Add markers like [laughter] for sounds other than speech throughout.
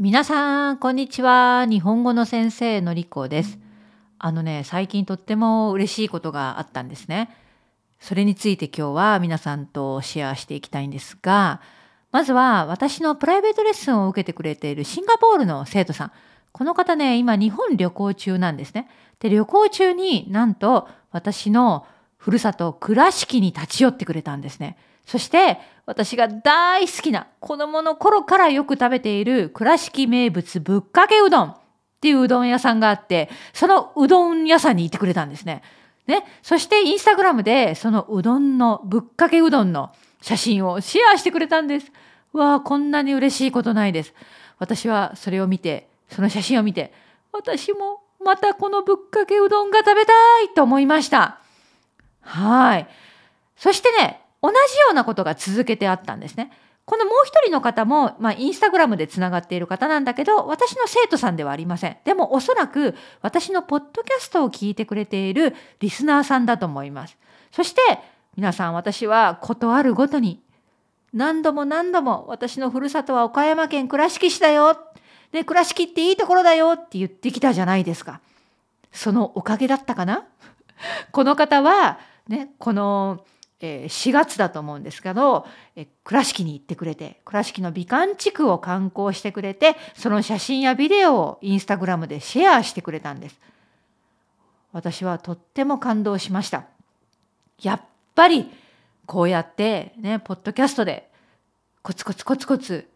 皆さん、こんにちは。日本語の先生のりこです。あのね、最近とっても嬉しいことがあったんですね。それについて今日は皆さんとシェアしていきたいんですが、まずは私のプライベートレッスンを受けてくれているシンガポールの生徒さん。この方ね、今日本旅行中なんですね。で、旅行中になんと私のふるさと倉敷に立ち寄ってくれたんですね。そして私が大好きな子供の頃からよく食べている倉敷名物ぶっかけうどんっていううどん屋さんがあって、そのうどん屋さんに行ってくれたんですね。ね。そしてインスタグラムでそのうどんの、ぶっかけうどんの写真をシェアしてくれたんです。わあ、こんなに嬉しいことないです。私はそれを見て、その写真を見て、私もまたこのぶっかけうどんが食べたいと思いました。はい。そしてね、同じようなことが続けてあったんですね。このもう一人の方も、まあ、インスタグラムでつながっている方なんだけど、私の生徒さんではありません。でもおそらく私のポッドキャストを聞いてくれているリスナーさんだと思います。そして皆さん私はことあるごとに何度も何度も私のふるさとは岡山県倉敷市だよ。で、倉敷っていいところだよって言ってきたじゃないですか。そのおかげだったかな？[laughs] この方は、ね、このえ4月だと思うんですけど、え倉敷に行ってくれて倉敷の美観地区を観光してくれてその写真やビデオをインスタグラムでシェアしてくれたんです。私はとっても感動しました。やっぱりこうやってねポッドキャストでコツコツコツコツ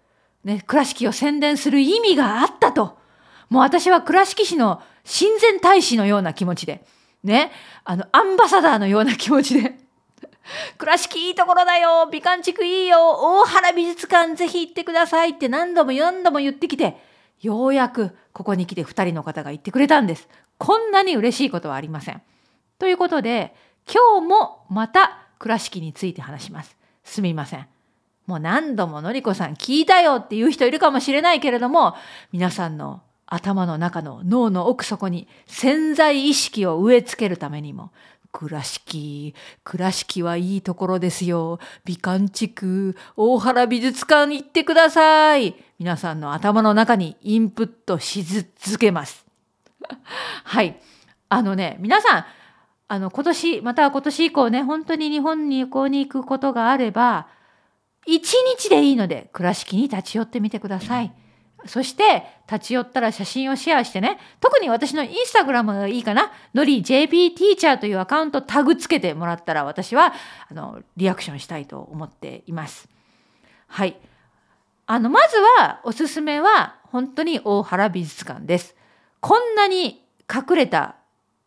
ね倉敷を宣伝する意味があったと。もう私は倉敷市の親善大使のような気持ちでねあのアンバサダーのような気持ちで倉敷いいところだよ美観地区いいよ大原美術館ぜひ行ってくださいって何度も何度も言ってきてようやくここに来て2人の方が言ってくれたんです。こんなに嬉しいことはありません。ということで今日もまた倉敷について話します。すみません。もう何度ものりこさん聞いたよっていう人いるかもしれないけれども皆さんの頭の中の脳の奥底に潜在意識を植え付けるためにも倉敷、倉敷はいいところですよ。美観地区、大原美術館行ってください。皆さんの頭の中にインプットし続けます。[laughs] はい。あのね、皆さん、あの、今年、または今年以降ね、本当に日本に旅行に行くことがあれば、一日でいいので、倉敷に立ち寄ってみてください。そして立ち寄ったら写真をシェアしてね特に私のインスタグラムがいいかなのり JP ティーチャーというアカウントタグつけてもらったら私はあのリアクションしたいと思っています。はいあのまずはおすすめは本当に大原美術館です。こんなに隠れた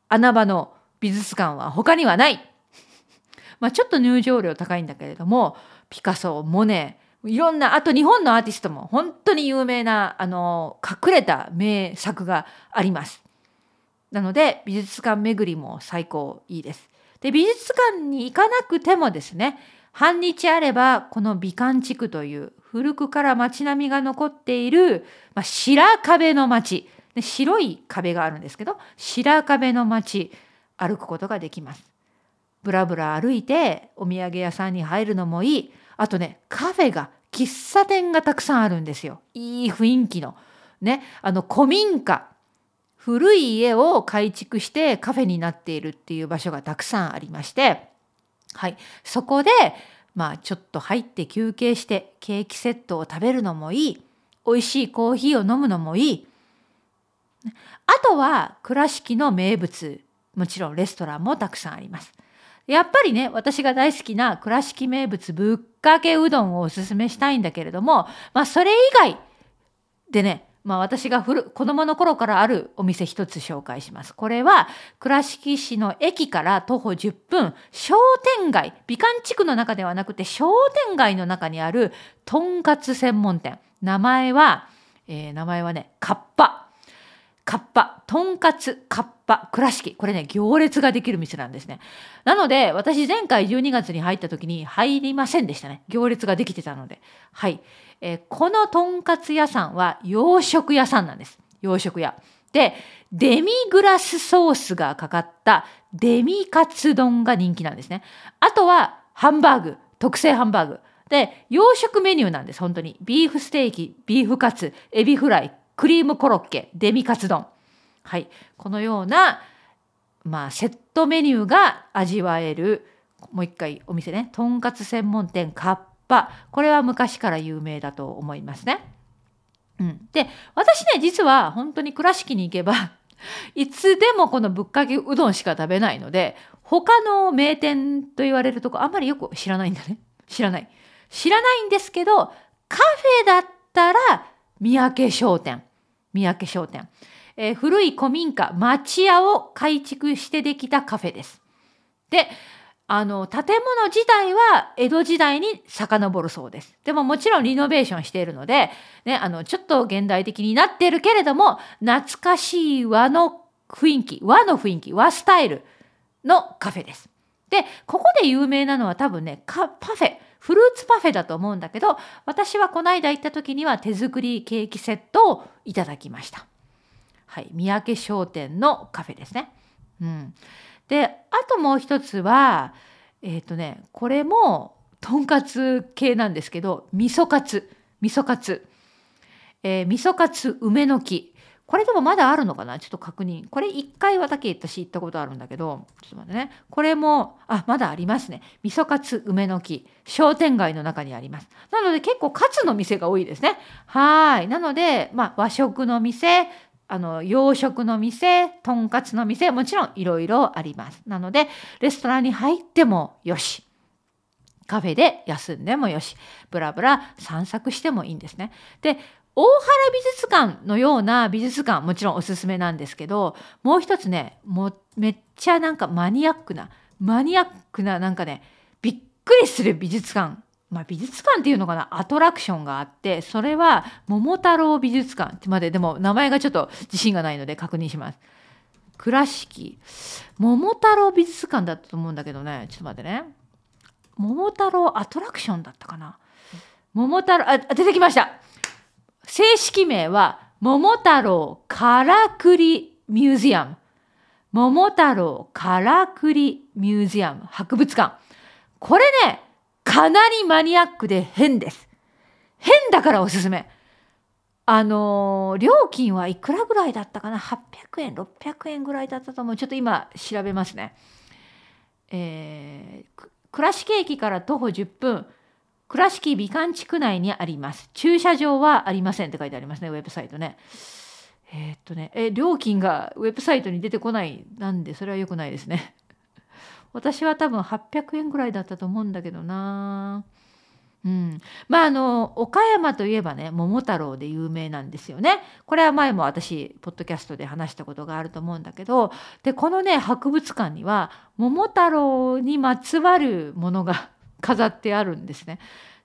穴場の美術館は他にはない。まあちょっと入場料高いんだけれどもピカソモネいろんな、あと日本のアーティストも本当に有名な、あの、隠れた名作があります。なので、美術館巡りも最高いいです。で、美術館に行かなくてもですね、半日あれば、この美観地区という古くから街並みが残っている、まあ、白壁の街、白い壁があるんですけど、白壁の街、歩くことができます。ぶらぶら歩いてお土産屋さんに入るのもいい。あとね、カフェが、喫茶店がたくさんあるんですよ。いい雰囲気の。ね、あの古民家。古い家を改築してカフェになっているっていう場所がたくさんありまして、はい、そこで、まあちょっと入って休憩してケーキセットを食べるのもいい。美味しいコーヒーを飲むのもいい。あとは倉敷の名物、もちろんレストランもたくさんあります。やっぱりね、私が大好きな倉敷名物ぶっかけうどんをおすすめしたいんだけれども、まあそれ以外でね、まあ私が古子供の頃からあるお店一つ紹介します。これは倉敷市の駅から徒歩10分、商店街、美観地区の中ではなくて商店街の中にあるとんかつ専門店。名前は、えー、名前はね、カッパ。カッパ、とんかつ、カッパ、倉敷。これね、行列ができる店なんですね。なので、私前回12月に入った時に入りませんでしたね。行列ができてたので。はい。えー、このとんかつ屋さんは洋食屋さんなんです。洋食屋。で、デミグラスソースがかかったデミカツ丼が人気なんですね。あとは、ハンバーグ、特製ハンバーグ。で洋食メニューなんです本当にビーフステーキビーフカツエビフライクリームコロッケデミカツ丼。はい。このようなまあセットメニューが味わえるもう一回お店ね。とんかつ専門店カッパこれは昔から有名だと思いますね。うん、で私ね実は本当に倉敷に行けば [laughs] いつでもこのぶっかけうどんしか食べないので他の名店と言われるとこあんまりよく知らないんだね。知らない。知らないんですけどカフェだったら三宅商店三宅商店、えー、古い古民家町屋を改築してできたカフェですであの建物自体は江戸時代に遡るそうです。でももちろんリノベーションしているので、ね、あのちょっと現代的になっているけれども懐かしい和の雰囲気和の雰囲気和スタイルのカフェです。でここで有名なのは多分ねパフェフルーツパフェだと思うんだけど私はこの間行った時には手作りケーキセットをいただきました。はい、三宅商店のカフェですね。うん、であともう一つはえっ、ー、とねこれもとんかつ系なんですけど味噌カツ味噌カツ、えー、味噌カツ梅の木これでもまだあるのかな？ちょっと確認。これ1回はだけ私行ったことあるんだけどちょっと待ってね。これもあまだありますね。味噌カツ梅の木。商店街の中にあります。なので結構カツの店が多いですね。はい。なのでまあ和食の店あの洋食の店とんかつの店もちろんいろいろあります。なのでレストランに入ってもよし。カフェで休んでもよし。ブラブラ散策してもいいんですね。で大原美術館のような美術館もちろんおすすめなんですけどもう一つねもめっちゃなんかマニアックなマニアックななんかねびっくりする美術館。まあ、美術館っていうのかなアトラクションがあってそれは桃太郎美術館ってまででも名前がちょっと自信がないので確認します。倉敷。桃太郎美術館だったと思うんだけどねちょっと待ってね。桃太郎アトラクションだったかな。桃太郎あ出てきました。正式名は桃太郎からくりミュージアム桃太郎からくりミュージアム博物館これねかなりマニアックで変です。変だからおすすめ。あのー、料金はいくらぐらいだったかな ?800 円、600円ぐらいだったと思う。ちょっと今調べますね。えー、倉敷駅から徒歩10分、倉敷美観地区内にあります。駐車場はありませんって書いてありますね、ウェブサイトね。えー、っとね、え、料金がウェブサイトに出てこないなんで、それは良くないですね。[laughs] 私は多分800円ぐらいだったと思うんだけどなうん、まああの岡山といえばね桃太郎で有名なんですよね。これは前も私ポッドキャストで話したことがあると思うんだけどでこのね博物館には桃太郎にまつわるものが飾ってあるんですね。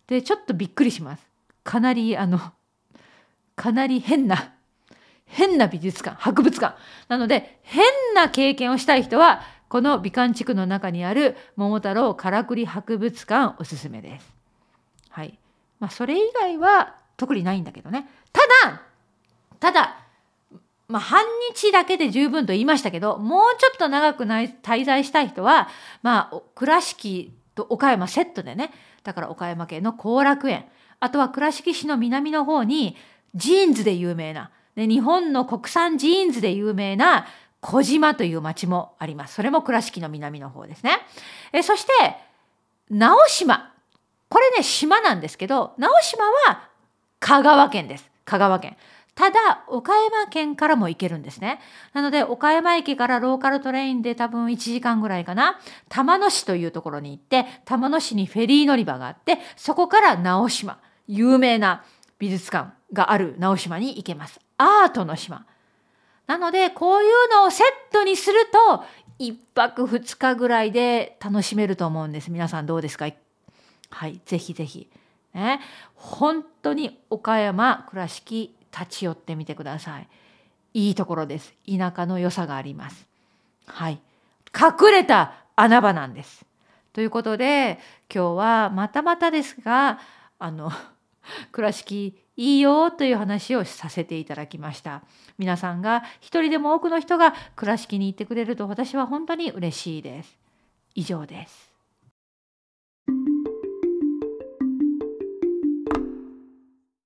でちょっとびっくりします。かなりあのかなり変な変な美術館博物館なので変な経験をしたい人はこの美観地区の中にある桃太郎からくり博物館おすすめです。はい。まあそれ以外は特にないんだけどね。ただただまあ、半日だけで十分と言いましたけどもうちょっと長く滞在したい人はまあ倉敷と岡山セットでねだから岡山県の後楽園あとは倉敷市の南の方にジーンズで有名な、ね、日本の国産ジーンズで有名な児島という町もあります。それも倉敷の南の方ですね。えそして、直島。これね、島なんですけど、直島は香川県です。香川県。ただ、岡山県からも行けるんですね。なので、岡山駅からローカルトレインで多分1時間ぐらいかな。玉野市というところに行って、玉野市にフェリー乗り場があって、そこから直島、有名な美術館がある直島に行けます。アートの島。なのでこういうのをセットにすると1泊2日ぐらいで楽しめると思うんです。皆さんどうですか？はい、ぜひぜひ。ね、本当に岡山倉敷立ち寄ってみてください。いいところです。田舎の良さがあります。はい。隠れた穴場なんです。ということで今日はまたまたですがあの [laughs] 倉敷いいよという話をさせていただきました皆さんが一人でも多くの人が倉敷に行ってくれると私は本当に嬉しいです以上です